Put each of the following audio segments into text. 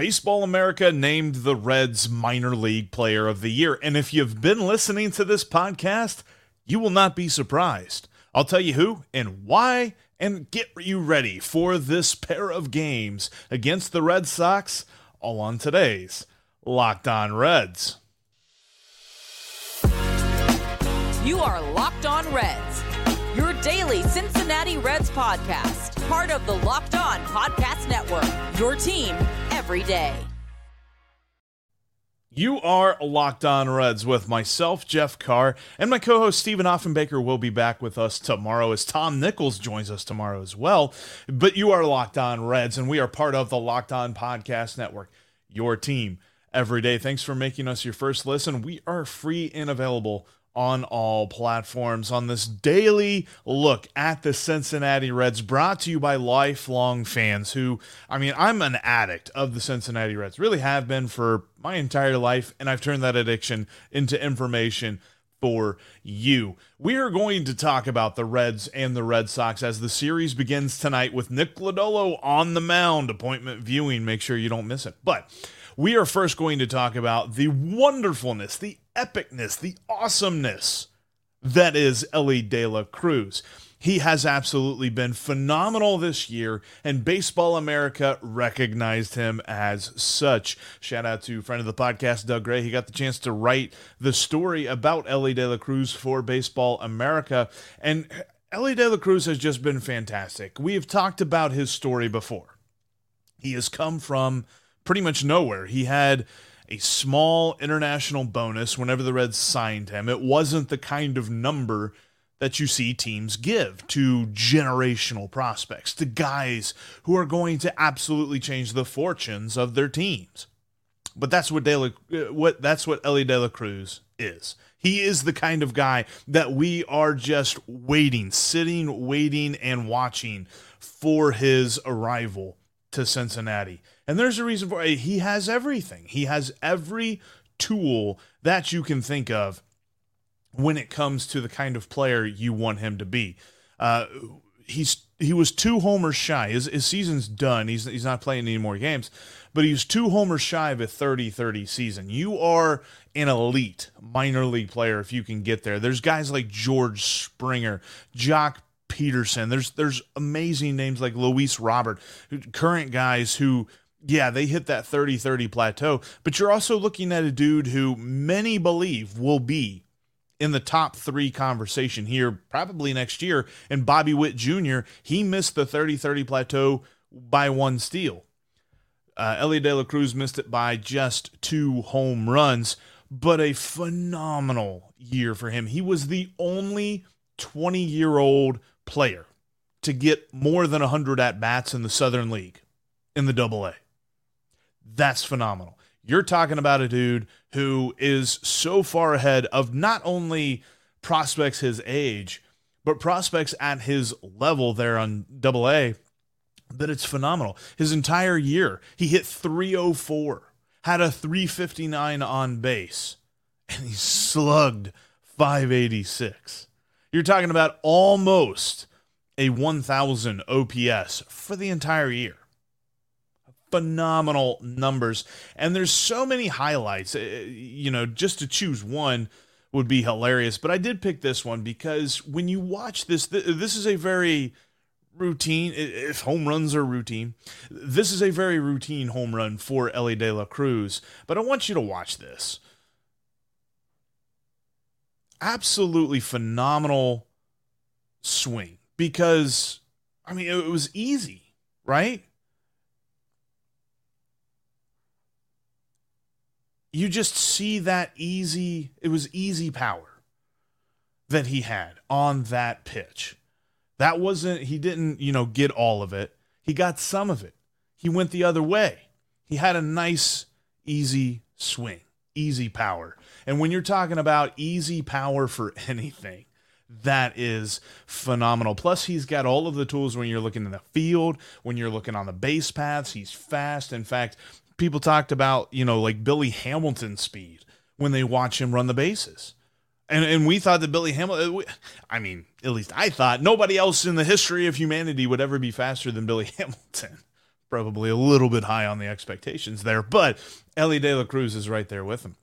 Baseball America named the Reds minor league player of the year. And if you've been listening to this podcast, you will not be surprised. I'll tell you who and why, and get you ready for this pair of games against the Red Sox, all on today's Locked On Reds. You are Locked On Reds, your daily Cincinnati Reds podcast, part of the Locked On Podcast Network, your team every day. You are Locked On Reds with myself, Jeff Carr, and my co host Stephen Offenbaker will be back with us tomorrow as Tom Nichols joins us tomorrow as well. But you are Locked On Reds, and we are part of the Locked On Podcast Network, your team every day. Thanks for making us your first listen. We are free and available on all platforms on this daily look at the Cincinnati Reds brought to you by lifelong fans who I mean I'm an addict of the Cincinnati Reds really have been for my entire life and I've turned that addiction into information for you. We are going to talk about the Reds and the Red Sox as the series begins tonight with Nick Lodolo on the mound appointment viewing make sure you don't miss it. But we are first going to talk about the wonderfulness, the epicness, the awesomeness that is Elly De La Cruz. He has absolutely been phenomenal this year, and Baseball America recognized him as such. Shout out to friend of the podcast, Doug Gray. He got the chance to write the story about Elly De La Cruz for Baseball America. And Elly De La Cruz has just been fantastic. We have talked about his story before. He has come from pretty much nowhere. He had a small international bonus whenever the Reds signed him. It wasn't the kind of number that you see teams give to generational prospects, to guys who are going to absolutely change the fortunes of their teams. But that's what De La, uh, what that's what Elly De La Cruz is. He is the kind of guy that we are just waiting, sitting, waiting, and watching for his arrival to Cincinnati. And there's a reason for it. He has everything. He has every tool that you can think of when it comes to the kind of player you want him to be. Uh, he's he was two homers shy. His, his season's done. He's he's not playing any more games, but he was two homers shy of a 30-30 season. You are an elite minor league player if you can get there. There's guys like George Springer, Joc Pederson. There's there's amazing names like Luis Robert, current guys who yeah, they hit that 30-30 plateau, but you're also looking at a dude who many believe will be in the top three conversation here probably next year. And Bobby Witt Jr., he missed the 30 30 plateau by one steal. Uh, Elly De La Cruz missed it by just two home runs, but a phenomenal year for him. He was the only 20 year old player to get more than 100 at bats in the Southern League in the double A. That's phenomenal. You're talking about a dude who is so far ahead of not only prospects his age, but prospects at his level there on double A that it's phenomenal. His entire year, he hit 304, had a 359 on base, and he slugged 586. You're talking about almost a 1000 OPS for the entire year phenomenal numbers. And there's so many highlights. Uh, you know, just to choose one would be hilarious. But I did pick this one because when you watch this, this is a very routine. If home runs are routine, this is a very routine home run for Elly De La Cruz. But I want you to watch this. Absolutely phenomenal swing because, I mean, it was easy, right? You just see that easy, it was easy power that he had on that pitch. That wasn't, he didn't, you know, get all of it. He got some of it. He went the other way. He had a nice, easy swing, easy power. And when you're talking about easy power for anything, that is phenomenal. Plus, he's got all of the tools when you're looking in the field, when you're looking on the base paths. He's fast. In fact, people talked about, you know, like Billy Hamilton speed when they watch him run the bases. And, and we thought that Billy Hamilton, uh, I mean, at least I thought nobody else in the history of humanity would ever be faster than Billy Hamilton. probably a little bit high on the expectations there, but Elly De La Cruz is right there with him.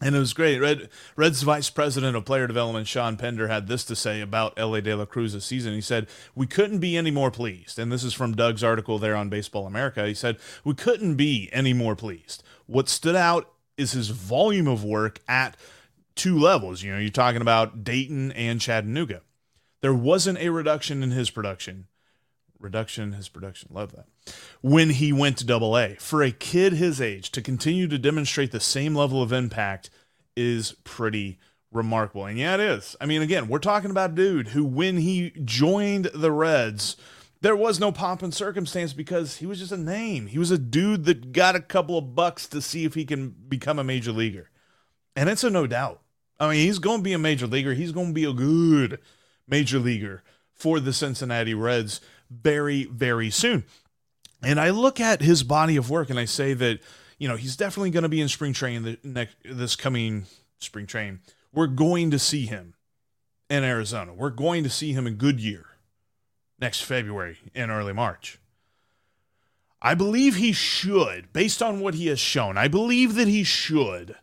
And it was great. Red, Reds Vice President of Player Development, Shawn Pender, had this to say about Elly De La Cruz's season. He said, We couldn't be any more pleased. And this is from Doug's article there on Baseball America. He said, We couldn't be any more pleased. What stood out is his volume of work at two levels. You know, you're talking about Dayton and Chattanooga. There wasn't a reduction in his production. Reduction his production. Love that. When he went to double A. For a kid his age to continue to demonstrate the same level of impact is pretty remarkable. And yeah, it is. I mean, again, we're talking about a dude who, when he joined the Reds, there was no pomp and circumstance because he was just a name. He was a dude that got a couple of bucks to see if he can become a major leaguer. And it's a no doubt. I mean, he's going to be a major leaguer. He's going to be a good major leaguer for the Cincinnati Reds very, very soon. And I look at his body of work and I say that, you know, he's definitely going to be in spring training the next this coming spring training. We're going to see him in Arizona. We're going to see him in Goodyear next February and early March. I believe he should, based on what he has shown, I believe that he should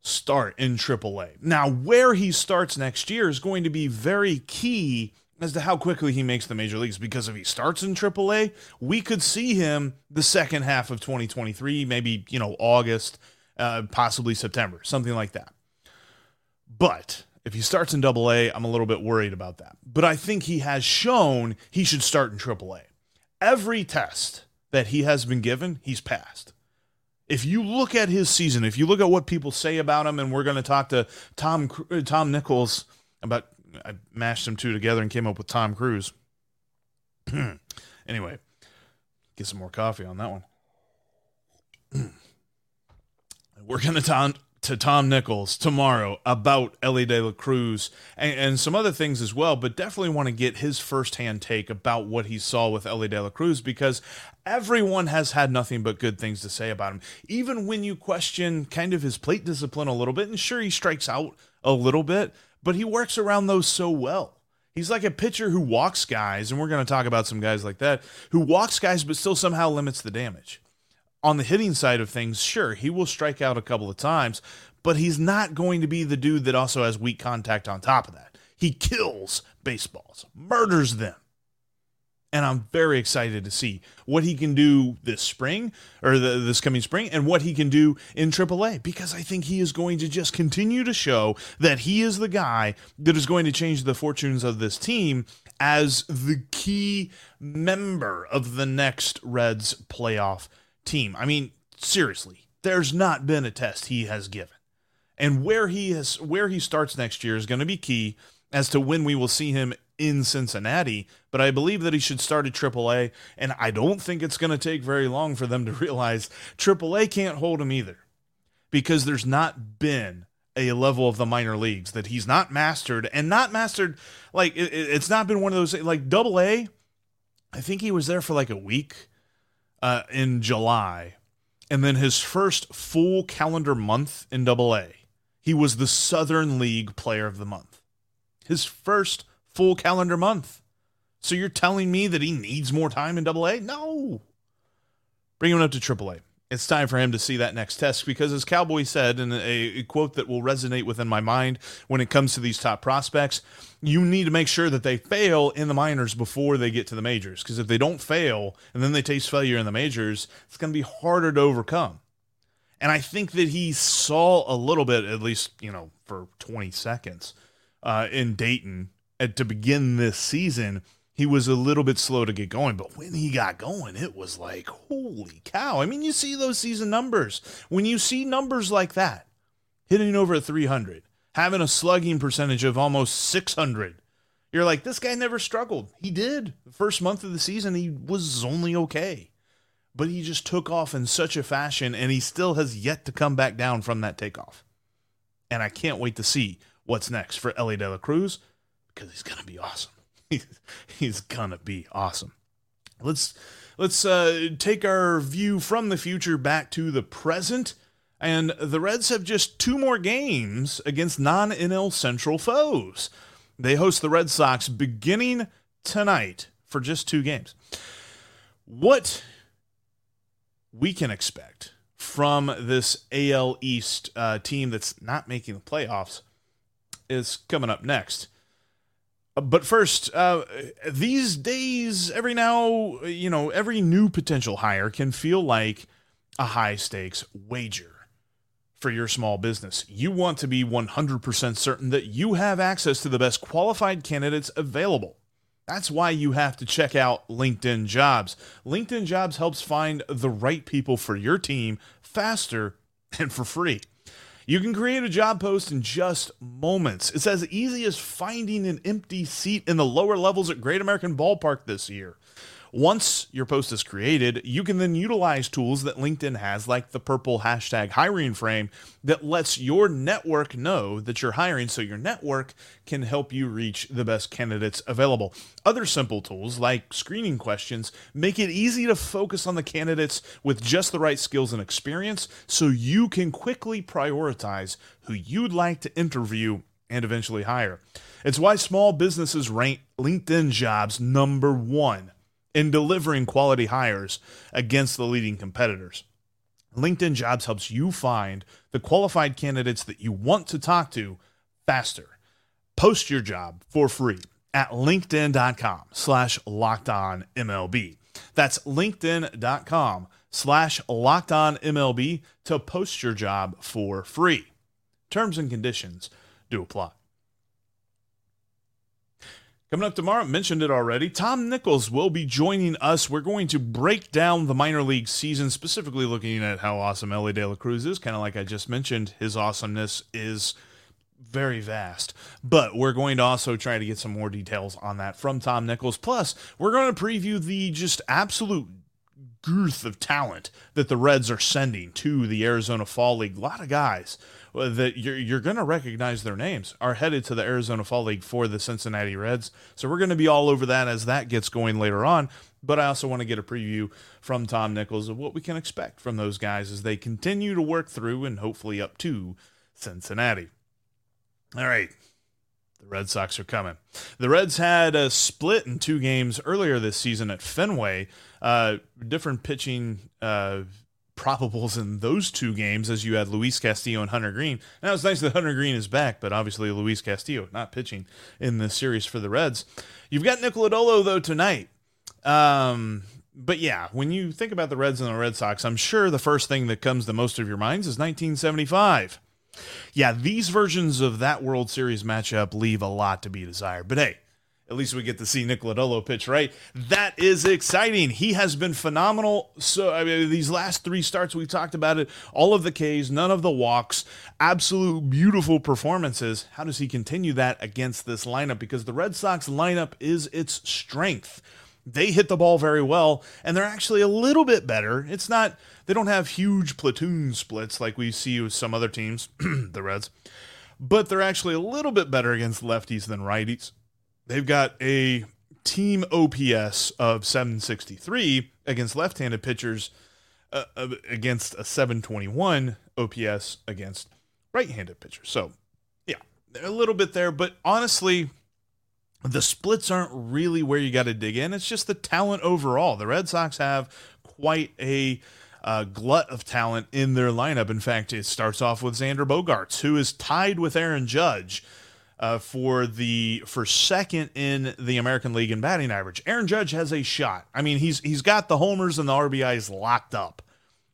start in AAA. Now, where he starts next year is going to be very key as to how quickly he makes the major leagues because if he starts in AAA, we could see him the second half of 2023, maybe, you know, August, uh, possibly September, something like that. But if he starts in AA, I'm a little bit worried about that. But I think he has shown he should start in AAA. Every test that he has been given, he's passed if you look at his season, if you look at what people say about him, and we're going to talk to Tom Tom Nichols about, I mashed them two together and came up with Tom Cruise. anyway, get some more coffee on that one. we're going to talk to Tom Nichols tomorrow about Elly De La Cruz and, and, some other things as well, but definitely want to get his firsthand take about what he saw with Elly De La Cruz because everyone has had nothing but good things to say about him. Even when you question kind of his plate discipline a little bit, and sure, he strikes out a little bit, but he works around those so well. He's like a pitcher who walks guys, and we're going to talk about some guys like that, who walks guys but still somehow limits the damage on the hitting side of things, sure, he will strike out a couple of times, but he's not going to be the dude that also has weak contact on top of that. He kills baseballs, murders them. And I'm very excited to see what he can do this spring or the, this coming spring and what he can do in AAA because I think he is going to just continue to show that he is the guy that is going to change the fortunes of this team as the key member of the next Reds playoff team. I mean, seriously, there's not been a test he has given. And where he has where he starts next year is going to be key as to when we will see him in Cincinnati, but I believe that he should start at AAA, and I don't think it's going to take very long for them to realize AAA can't hold him either, because there's not been a level of the minor leagues that he's not mastered, and not mastered like it, it's not been one of those like Double A. I think he was there for like a week, uh, in July, and then his first full calendar month in Double A, he was the Southern League Player of the Month. His first full calendar month. So you're telling me that he needs more time in Double A? No. Bring him up to Triple A it's time for him to see that next test because, as Cowboy said in a, a, quote that will resonate within my mind when it comes to these top prospects, you need to make sure that they fail in the minors before they get to the majors. Because if they don't fail and then they taste failure in the majors, it's going to be harder to overcome. And I think that he saw a little bit, at least, you know, for 20 seconds uh, in Dayton at, to begin this season he was a little bit slow to get going, but when he got going, it was like, holy cow. I mean, you see those season numbers. When you see numbers like that, hitting over 300, having a slugging percentage of almost 600, you're like, this guy never struggled. He did. The first month of the season, he was only okay. But he just took off in such a fashion, and he still has yet to come back down from that takeoff. And I can't wait to see what's next for Elly De La Cruz because he's to be awesome. he's gonna be awesome. Let's let's uh, take our view from the future back to the present. And the Reds have just two more games against non NL Central foes. They host the Red Sox beginning tonight for just two games. What we can expect from this AL East uh, team that's not making the playoffs is coming up next. But first, uh, these days, every now, you know, every new potential hire can feel like a high stakes wager for your small business. You want to be 100% certain that you have access to the best qualified candidates available. That's why you have to check out LinkedIn Jobs. LinkedIn Jobs helps find the right people for your team faster and for free. You can create a job post in just moments. It's as easy as finding an empty seat in the lower levels at Great American Ballpark this year. Once your post is created, you can then utilize tools that LinkedIn has, like the purple hashtag hiring frame, that lets your network know that you're hiring so your network can help you reach the best candidates available. Other simple tools, like screening questions, make it easy to focus on the candidates with just the right skills and experience so you can quickly prioritize who you'd like to interview and eventually hire. It's why small businesses rank LinkedIn jobs number one in delivering quality hires against the leading competitors. LinkedIn Jobs helps you find the qualified candidates that you want to talk to faster. Post your job for free at linkedin.com slash locked on MLB. That's linkedin.com slash locked on MLB to post your job for free. Terms and conditions do apply. Coming up tomorrow, mentioned it already. Tom Nichols will be joining us. We're going to break down the minor league season, specifically looking at how awesome Elly De La Cruz is. Kind of like I just mentioned, his awesomeness is very vast. But we're going to also try to get some more details on that from Tom Nichols. Plus, we're going to preview the just absolute girth of talent that the Reds are sending to the Arizona Fall League. A lot of guys that you're, you're going to recognize their names are headed to the Arizona Fall League for the Cincinnati Reds. So we're going to be all over that as that gets going later on. But I also want to get a preview from Tom Nichols of what we can expect from those guys as they continue to work through and hopefully up to Cincinnati. All right. The Red Sox are coming. The Reds had a split in two games earlier this season at Fenway. Uh, different pitching uh, probables in those two games as you had Luis Castillo and Hunter Greene. Now it's nice that Hunter Greene is back, but obviously Luis Castillo not pitching in this series for the Reds. You've got Nick Lodolo though tonight. Um, but yeah, when you think about the Reds and the Red Sox, I'm sure the first thing that comes to most of your minds is 1975. Yeah, these versions of that World Series matchup leave a lot to be desired. But hey, at least we get to see Nick Lodolo pitch, right? That is exciting. He has been phenomenal. So I mean, these last three starts we talked about it, all of the Ks, none of the walks, absolute beautiful performances. How does he continue that against this lineup? Because the Red Sox lineup is its strength. They hit the ball very well, and they're actually a little bit better. It's not they don't have huge platoon splits like we see with some other teams, the Reds, but they're actually a little bit better against lefties than righties. They've got a team OPS of 763 against left handed pitchers, uh, uh, against a 721 OPS against right handed pitchers. So, yeah, a little bit there, but honestly, the splits aren't really where you got to dig in. It's just the talent overall. The Red Sox have quite a uh, glut of talent in their lineup. In fact, it starts off with Xander Bogaerts, who is tied with Aaron Judge uh, for the for second in the American League in batting average. Aaron Judge has a shot. I mean, he's he's got the homers and the RBIs locked up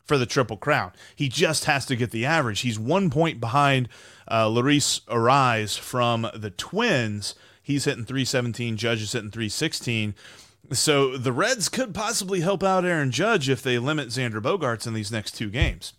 for the triple crown. He just has to get the average. He's one point behind uh, Luis Arraez from the Twins. He's hitting 317. Judge is hitting 316. So the Reds could possibly help out Aaron Judge if they limit Xander Bogaerts in these next two games.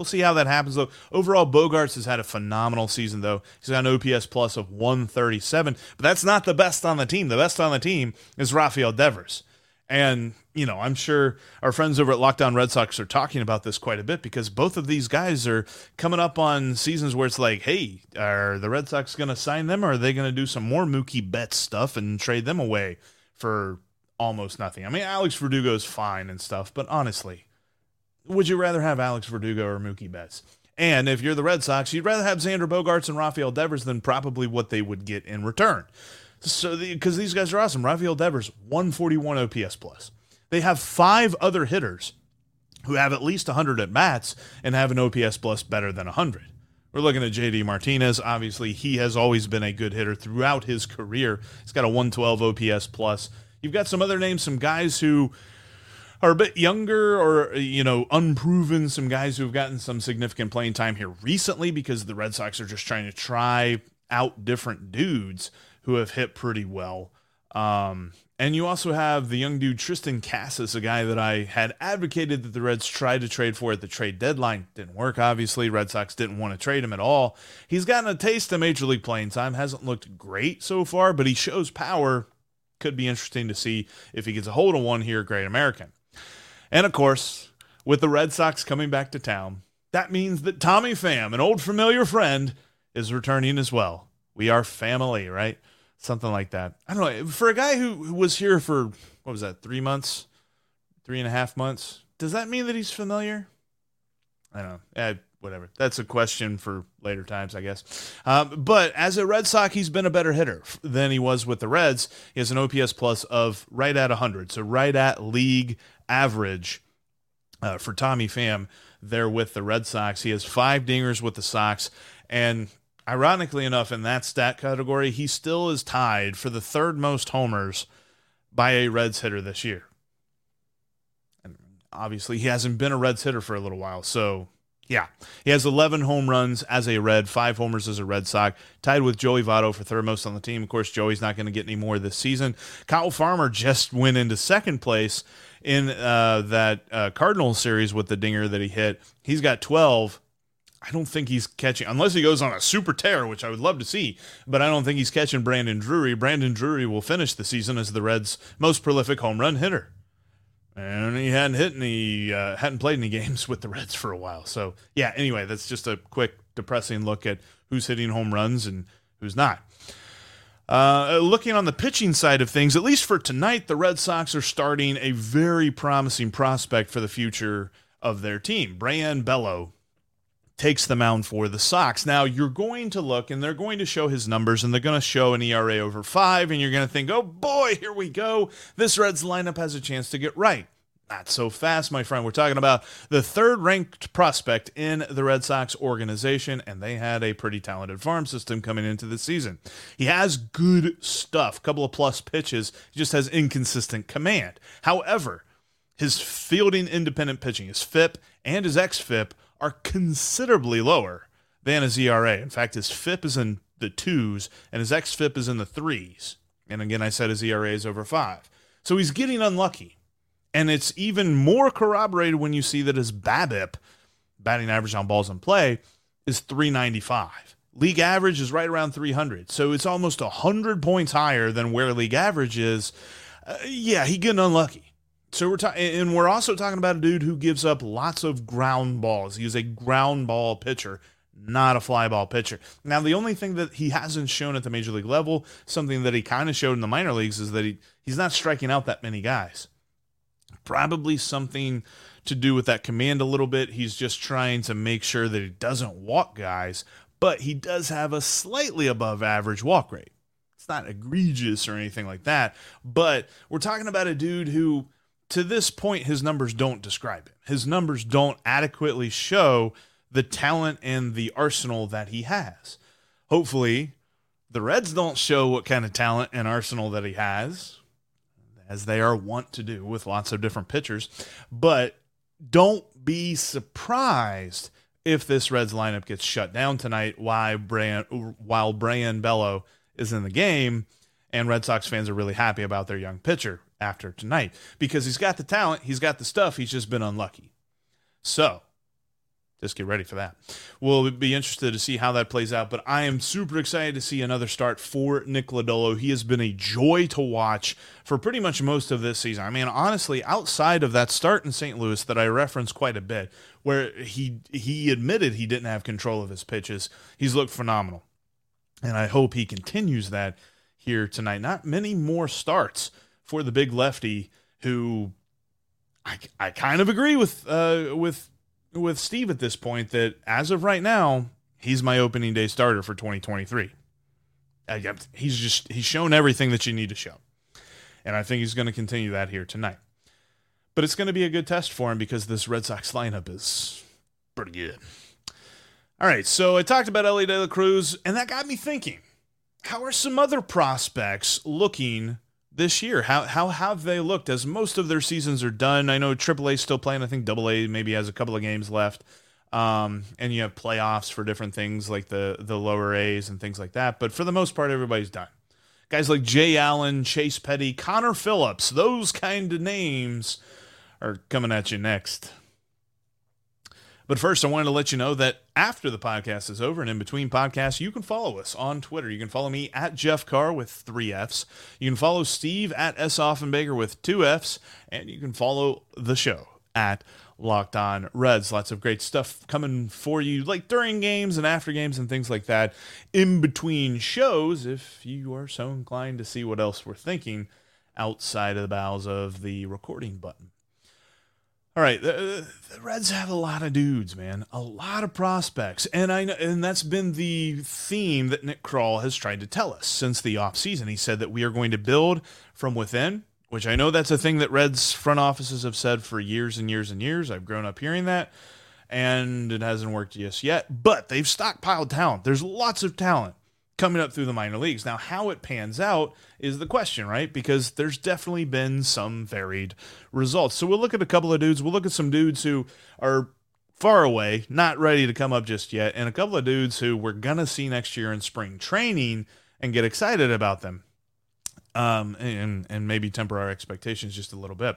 We'll see how that happens, though. Overall, Bogaerts has had a phenomenal season, though. He's got an OPS plus of 137, but that's not the best on the team. The best on the team is Rafael Devers. And, you know, I'm sure our friends over at Locked On Red Sox are talking about this quite a bit because both of these guys are coming up on seasons where it's like, hey, are the Red Sox going to sign them or are they going to do some more Mookie Betts stuff and trade them away for almost nothing? I mean, Alex Verdugo is fine and stuff, but honestly, would you rather have Alex Verdugo or Mookie Betts? And if you're the Red Sox, you'd rather have Xander Bogaerts and Rafael Devers than probably what they would get in return. So, because the, these guys are awesome. Rafael Devers, 141 OPS plus. They have five other hitters who have at least 100 at bats and have an OPS plus better than 100. We're looking at JD Martinez. Obviously, he has always been a good hitter throughout his career. He's got a 112 OPS plus. You've got some other names, some guys who are a bit younger or you know unproven some guys who have gotten some significant playing time here recently because the Red Sox are just trying to try out different dudes who have hit pretty well. Um, and you also have the young dude Triston Casas, a guy that I had advocated that the Reds tried to trade for at the trade deadline. Didn't work, obviously. Red Sox didn't want to trade him at all. He's gotten a taste of major league playing time. Hasn't looked great so far, but he shows power. Could be interesting to see if he gets a hold of one here, Great American. And of course, with the Red Sox coming back to town, that means that Tommy Pham, an old familiar friend, is returning as well. We are family, right? something like that. I don't know. For a guy who, was here for what was that, three months, three and a half months, does that mean that he's familiar? I don't know. Eh, whatever. That's a question for later times, I guess. Um, but as a Red Sox, he's been a better hitter than he was with the Reds. He has an OPS plus of right at 100, so right at league average uh, for Tommy Pham there with the Red Sox. He has five dingers with the Sox, and ironically enough, in that stat category, he still is tied for the third most homers by a Reds hitter this year. And obviously, he hasn't been a Reds hitter for a little while. So, yeah, he has 11 home runs as a Red, five homers as a Red Sox, tied with Joey Votto for third most on the team. Of course, Joey's not going to get any more this season. Kyle Farmer just went into second place in uh, that uh, Cardinals series with the dinger that he hit. He's got 12. I don't think he's catching, unless he goes on a super tear, which I would love to see, but I don't think he's catching Brandon Drury. Brandon Drury will finish the season as the Reds' most prolific home run hitter. And he hadn't hit any, uh, hadn't played any games with the Reds for a while. So, yeah, anyway, that's just a quick, depressing look at who's hitting home runs and who's not. Uh, looking on the pitching side of things, at least for tonight, the Red Sox are starting a very promising prospect for the future of their team. Brayan Bello takes the mound for the Sox. Now, you're going to look and they're going to show his numbers and they're going to show an ERA over five, and you're going to think, oh boy, here we go. This Reds lineup has a chance to get right. Not so fast, my friend. We're talking about the third ranked prospect in the Red Sox organization, and they had a pretty talented farm system coming into the season. He has good stuff, couple of plus pitches, he just has inconsistent command. However, his fielding independent pitching, his FIP and his XFIP are considerably lower than his ERA. In fact, his FIP is in the twos and his XFIP is in the threes. And again, I said his ERA is over five. So he's getting unlucky. And it's even more corroborated when you see that his BABIP, batting average on balls in play, is 395. League average is right around 300. So it's almost 100 points higher than where league average is. Uh, yeah, he getting unlucky. So we're talking, and we're also talking about a dude who gives up lots of ground balls. He's a ground ball pitcher, not a fly ball pitcher. Now, the only thing that he hasn't shown at the major league level, something that he kind of showed in the minor leagues, is that he he's not striking out that many guys. Probably something to do with that command a little bit. He's just trying to make sure that he doesn't walk guys, but he does have a slightly above average walk rate. It's not egregious or anything like that, but we're talking about a dude who to this point, his numbers don't describe him. His numbers don't adequately show the talent and the arsenal that he has. Hopefully, the Reds don't show what kind of talent and arsenal that he has, as they are wont to do with lots of different pitchers. But don't be surprised if this Reds lineup gets shut down tonight while Brayan, while Brayan Bello is in the game and Red Sox fans are really happy about their young pitcher after tonight because he's got the talent, he's got the stuff, he's just been unlucky. So, just get ready for that. We'll be interested to see how that plays out, but I am super excited to see another start for Nick Lodolo. He has been a joy to watch for pretty much most of this season. I mean, honestly, outside of that start in St. Louis that I referenced quite a bit, where he he admitted he didn't have control of his pitches, he's looked phenomenal. And I hope he continues that here tonight. Not many more starts for the big lefty who I, I kind of agree with uh, with with Steve at this point that as of right now he's my opening day starter for 2023. Uh, he's just he's shown everything that you need to show, and I think he's going to continue that here tonight. But it's going to be a good test for him because this Red Sox lineup is pretty good. All right, so I talked about Elly De La Cruz, and that got me thinking. How are some other prospects looking this year? How how have they looked as most of their seasons are done? I know AAA still playing. I think AA maybe has a couple of games left. Um, and you have playoffs for different things like the the lower A's and things like that. But for the most part, everybody's done. Guys like Jay Allen, Chase Petty, Connor Phillips, those kind of names are coming at you next. But first, I wanted to let you know that after the podcast is over and in between podcasts, you can follow us on Twitter. You can follow me at Jeff Carr with three F's. You can follow Steve at S. Offenbaker with two F's. And you can follow the show at Locked On Reds. Lots of great stuff coming for you, like during games and after games and things like that. In between shows, if you are so inclined to see what else we're thinking outside of the bowels of the recording button. All right, the, the, Reds have a lot of dudes, man, a lot of prospects, and I know, and that's been the theme that Nick Krall has tried to tell us since the offseason. He said that we are going to build from within, which I know that's a thing that Reds front offices have said for years and years and years. I've grown up hearing that, and it hasn't worked just yet. But they've stockpiled talent. There's lots of talent coming up through the minor leagues. Now, how it pans out is the question, right? Because there's definitely been some varied results. So we'll look at a couple of dudes. We'll look at some dudes who are far away, not ready to come up just yet, and a couple of dudes who we're going to see next year in spring training and get excited about them. Um, and and maybe temper our expectations just a little bit.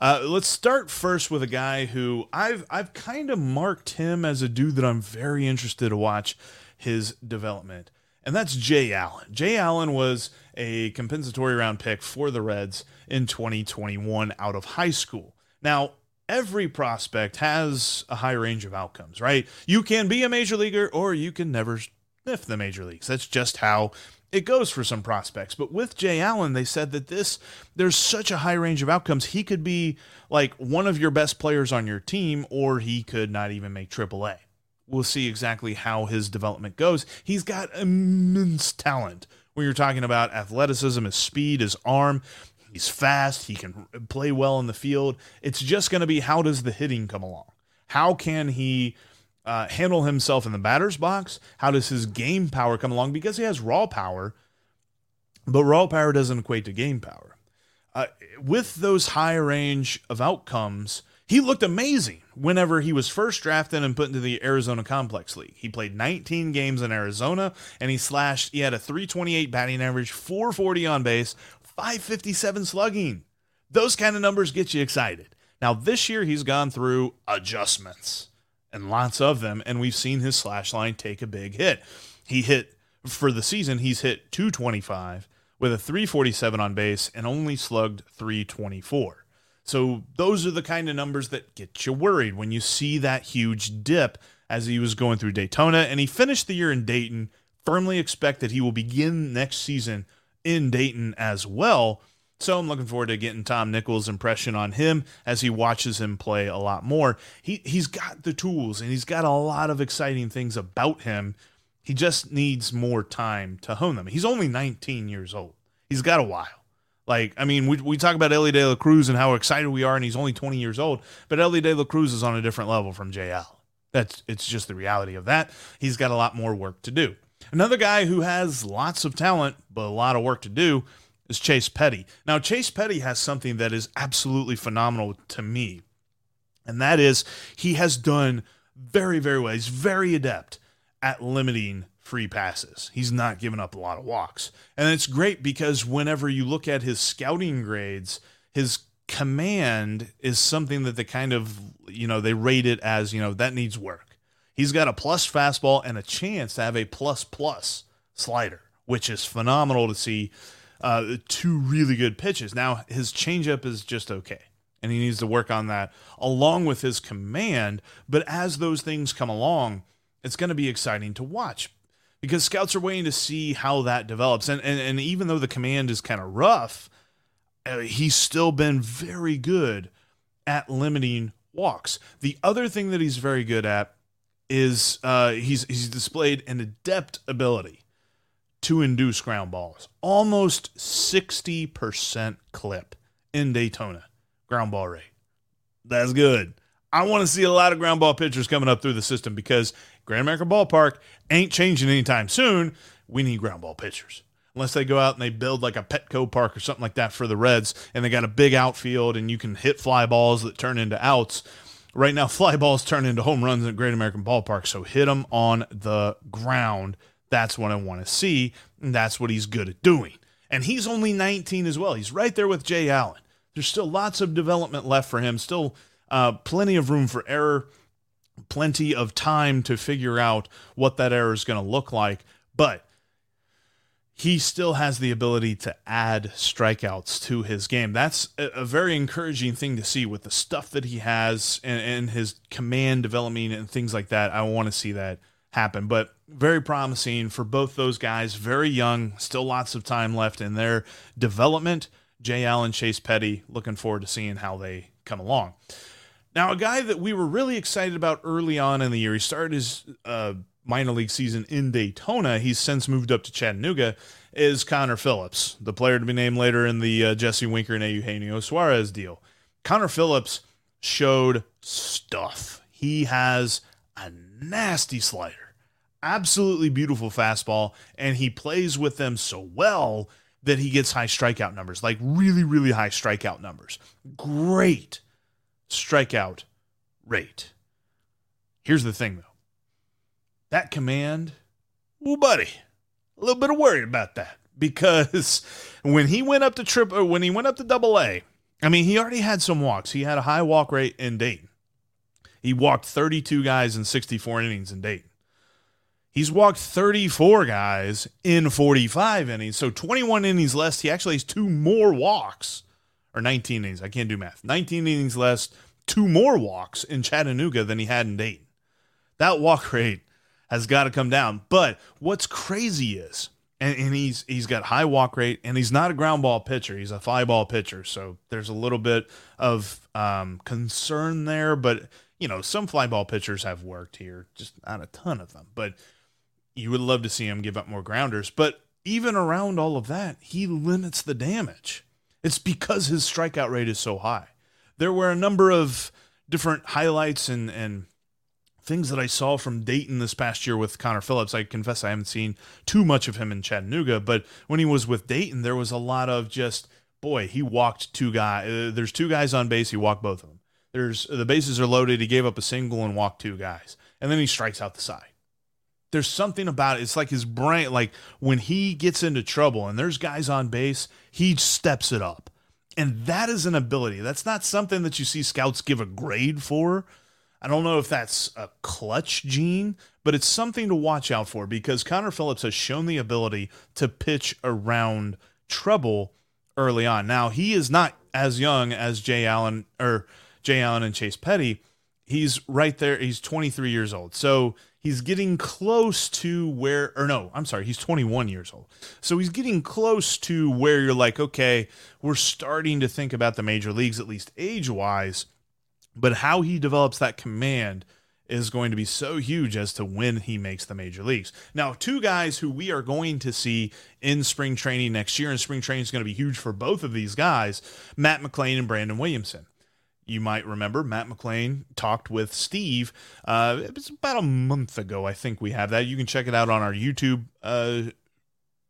Uh, let's start first with a guy who I've I've kind of marked him as a dude that I'm very interested to watch his development and that's Jay Allen. Jay Allen was a compensatory round pick for the Reds in 2021 out of high school. Now, every prospect has a high range of outcomes, right? You can be a major leaguer or you can never sniff the major leagues. That's just how it goes for some prospects. But with Jay Allen, they said that this there's such a high range of outcomes. He could be like one of your best players on your team, or he could not even make AAA we'll see exactly how his development goes. He's got immense talent. When you're talking about athleticism, his speed, his arm, he's fast, he can play well in the field. It's just going to be how does the hitting come along? How can he uh, handle himself in the batter's box? How does his game power come along? Because he has raw power, but raw power doesn't equate to game power. Uh, with those high range of outcomes, he looked amazing whenever he was first drafted and put into the Arizona Complex League. He played 19 games in Arizona and he slashed, he had a 328 batting average, 440 on base, 557 slugging. Those kind of numbers get you excited. Now, this year he's gone through adjustments and lots of them, and we've seen his slash line take a big hit. He hit for the season, he's hit 225 with a 347 on base and only slugged 324. So those are the kind of numbers that get you worried when you see that huge dip as he was going through Daytona. And he finished the year in Dayton. Firmly expect that he will begin next season in Dayton as well. So I'm looking forward to getting Tom Nichols' impression on him as he watches him play a lot more. He he's got the tools and he's got a lot of exciting things about him. He just needs more time to hone them. He's only 19 years old. He's got a while. Like, I mean, we, we talk about Elly De La Cruz and how excited we are, and he's only 20 years old, but Elly De La Cruz is on a different level from JL. That's it's just the reality of that. He's got a lot more work to do. Another guy who has lots of talent but a lot of work to do is Chase Petty. Now, Chase Petty has something that is absolutely phenomenal to me, and that is he has done very, very well. He's very adept at limiting free passes. He's not giving up a lot of walks. And it's great because whenever you look at his scouting grades, his command is something that they kind of, you know, they rate it as, you know, that needs work. He's got a plus fastball and a chance to have a plus plus slider, which is phenomenal to see. Uh, two really good pitches. Now his changeup is just okay, and he needs to work on that along with his command. But as those things come along, it's going to be exciting to watch because scouts are waiting to see how that develops. And and, and even though the command is kind of rough, uh, he's still been very good at limiting walks. The other thing that he's very good at is uh, he's he's displayed an adept ability to induce ground balls, almost sixty percent clip in Daytona ground ball rate. That's good. I want to see a lot of ground ball pitchers coming up through the system because Grand American Ballpark ain't changing anytime soon. We need ground ball pitchers. Unless they go out and they build like a Petco Park or something like that for the Reds, and they got a big outfield and you can hit fly balls that turn into outs. Right now, fly balls turn into home runs at Great American Ballpark, so hit them on the ground. That's what I want to see, and that's what he's good at doing. And he's only 19 as well. He's right there with Jay Allen. There's still lots of development left for him, still uh, plenty of room for error, plenty of time to figure out what that error is going to look like. But he still has the ability to add strikeouts to his game. That's a, very encouraging thing to see with the stuff that he has and, and his command developing and things like that. I want to see that happen. But very promising for both those guys, very young, still lots of time left in their development. Jay Allen, Chase Petty, looking forward to seeing how they come along. Now, a guy that we were really excited about early on in the year, he started his uh, minor league season in Daytona. He's since moved up to Chattanooga. Is Connor Phillips, the player to be named later in the uh, Jesse Winker and Eugenio Suarez deal? Connor Phillips showed stuff. He has a nasty slider, absolutely beautiful fastball, and he plays with them so well that he gets high strikeout numbers, like really, really high strikeout numbers. Great strikeout rate. Here's the thing, though. That command, oh, buddy, a little bit of worried about that because when he went up to triple, uh, when he went up to double A, I mean, he already had some walks. He had a high walk rate in Dayton. He walked 32 guys in 64 innings in Dayton. He's walked 34 guys in 45 innings. So 21 innings less. He actually has two more walks or 19 innings. I can't do math. 19 innings less, two more walks in Chattanooga than he had in Dayton. That walk rate has got to come down. But what's crazy is, and, and, he's he's got high walk rate, and he's not a ground ball pitcher. He's a fly ball pitcher. So there's a little bit of um, concern there. But you know, some fly ball pitchers have worked here, just not a ton of them. But you would love to see him give up more grounders. But even around all of that, he limits the damage. It's because his strikeout rate is so high. There were a number of different highlights and, and things that I saw from Dayton this past year with Connor Phillips. I confess I haven't seen too much of him in Chattanooga, but when he was with Dayton, there was a lot of just, boy, he walked two guys. Uh, there's two guys on base. He walked both of them. There's the bases are loaded. He gave up a single and walked two guys, and then he strikes out the side there's something about it. It's like his brain, like when he gets into trouble and there's guys on base, he steps it up. And that is an ability. That's not something that you see scouts give a grade for. I don't know if that's a clutch gene, but it's something to watch out for because Connor Phillips has shown the ability to pitch around trouble early on. Now, he is not as young as Jay Allen or Jay Allen and Chase Petty. He's right there. He's 23 years old. So he's getting close to where or no i'm sorry he's 21 years old so he's getting close to where you're like okay we're starting to think about the major leagues at least age wise but how he develops that command is going to be so huge as to when he makes the major leagues. Now, two guys who we are going to see in spring training next year, and spring training is going to be huge for both of these guys Matt McLain and Brandon Williamson you might remember Matt McLain talked with Steve. Uh, it was about a month ago, I think we have that. You can check it out on our YouTube uh,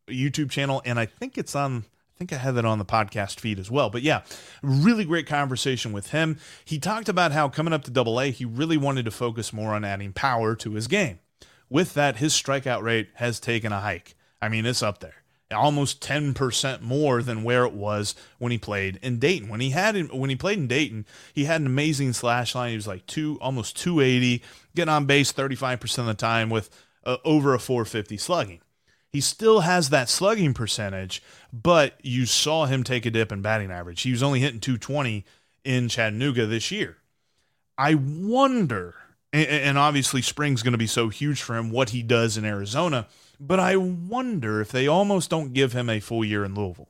YouTube channel, and I think it's on. I think I have it on the podcast feed as well. But yeah, really great conversation with him. He talked about how coming up to Double A, he really wanted to focus more on adding power to his game. With that, his strikeout rate has taken a hike. I mean, it's up there almost 10% more than where it was when he played in Dayton. When he had when he played in Dayton, he had an amazing slash line. He was like two almost 280, getting on base 35% of the time with uh, over a 450 slugging. He still has that slugging percentage, but you saw him take a dip in batting average. He was only hitting 220 in Chattanooga this year. I wonder and obviously spring's going to be so huge for him what he does in Arizona but I wonder if they almost don't give him a full year in Louisville.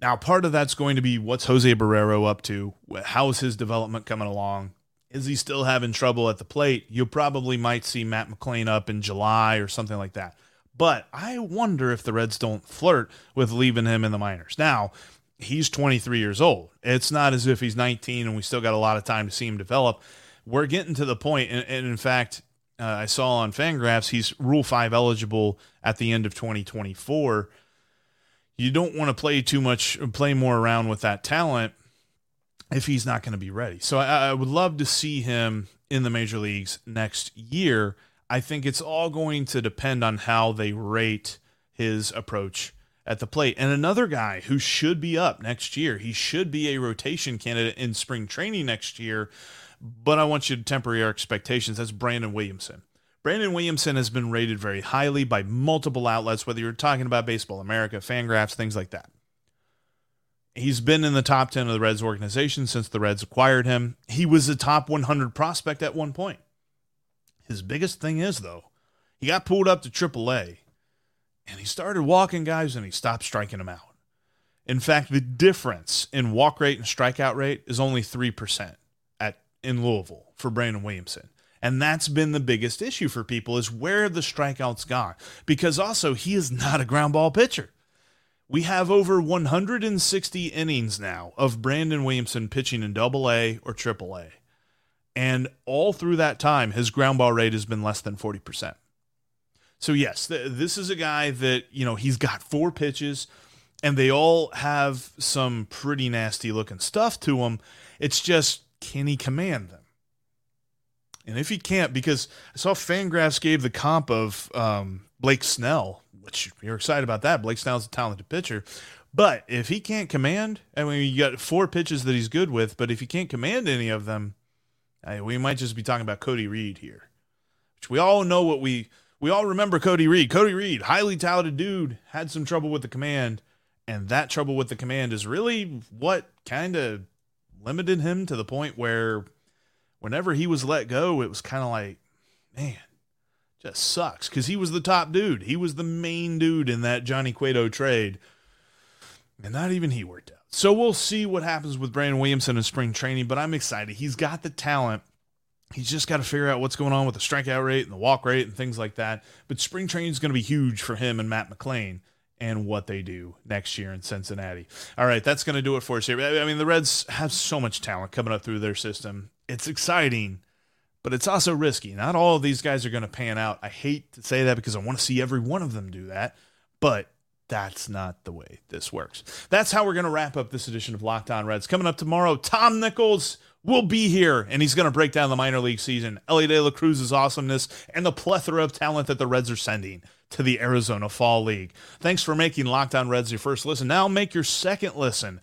Now, part of that's going to be what's Jose Barrero up to? How's his development coming along? Is he still having trouble at the plate? You probably might see Matt McLain up in July or something like that. But I wonder if the Reds don't flirt with leaving him in the minors. Now, he's 23 years old. It's not as if he's 19 and we still got a lot of time to see him develop. We're getting to the point, and, and in fact, uh, I saw on Fangraphs he's Rule 5 eligible at the end of 2024. You don't want to play too much, play more around with that talent if he's not going to be ready. So I, I would love to see him in the major leagues next year. I think it's all going to depend on how they rate his approach at the plate. And another guy who should be up next year, he should be a rotation candidate in spring training next year. But I want you to temper your expectations. That's Brandon Williamson. Brandon Williamson has been rated very highly by multiple outlets, whether you're talking about Baseball America, Fangraphs, things like that. He's been in the top 10 of the Reds organization since the Reds acquired him. He was a top 100 prospect at one point. His biggest thing is, though, he got pulled up to AAA and he started walking guys and he stopped striking them out. In fact, the difference in walk rate and strikeout rate is only 3% at in Louisville for Brandon Williamson. And that's been the biggest issue for people is where the strikeouts gone. Because also he is not a ground ball pitcher. We have over 160 innings now of Brandon Williamson pitching in double A or triple A. And all through that time, his ground ball rate has been less than 40%. So, yes, th- this is a guy that, you know, he's got four pitches and they all have some pretty nasty looking stuff to them. It's just, can he command them? And if he can't, because I saw Fangraphs gave the comp of um, Blake Snell which you're excited about that. Blake Snell's a talented pitcher. But if he can't command, I mean, you got four pitches that he's good with, but if he can't command any of them, we might just be talking about Cody Reed here, which we all know what we we all remember Cody Reed. Cody Reed, highly talented dude, had some trouble with the command, and that trouble with the command is really what kind of limited him to the point where whenever he was let go, it was kind of like, man, just sucks because he was the top dude. He was the main dude in that Johnny Cueto trade. And not even he worked out. So we'll see what happens with Brandon Williamson in spring training, but I'm excited. He's got the talent. He's just got to figure out what's going on with the strikeout rate and the walk rate and things like that. But spring training is going to be huge for him and Matt McLain and what they do next year in Cincinnati. All right, that's going to do it for us here. I mean, the Reds have so much talent coming up through their system. It's exciting but it's also risky. Not all of these guys are going to pan out. I hate to say that because I want to see every one of them do that, but that's not the way this works. That's how we're going to wrap up this edition of Locked On Reds. Coming up tomorrow, Tom Nichols will be here and he's going to break down the minor league season, Elly De La Cruz's awesomeness, and the plethora of talent that the Reds are sending to the Arizona Fall League. Thanks for making Locked On Reds your first listen. Now make your second listen.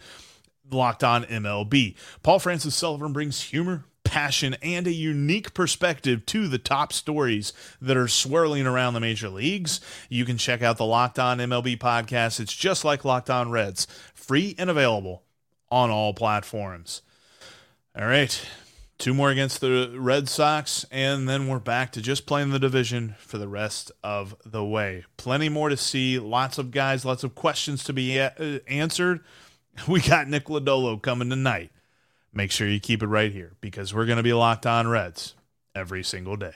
Locked on MLB. Paul Francis Sullivan brings humor, passion and a unique perspective to the top stories that are swirling around the major leagues. You can check out the Locked On MLB podcast. It's just like Locked On Reds, free and available on all platforms. All right. Two more against the Red Sox, and then we're back to just playing the division for the rest of the way. Plenty more to see, lots of guys, lots of questions to be a- uh, answered. We got Nick Lodolo coming tonight make sure you keep it right here because we're going to be locked on Reds every single day.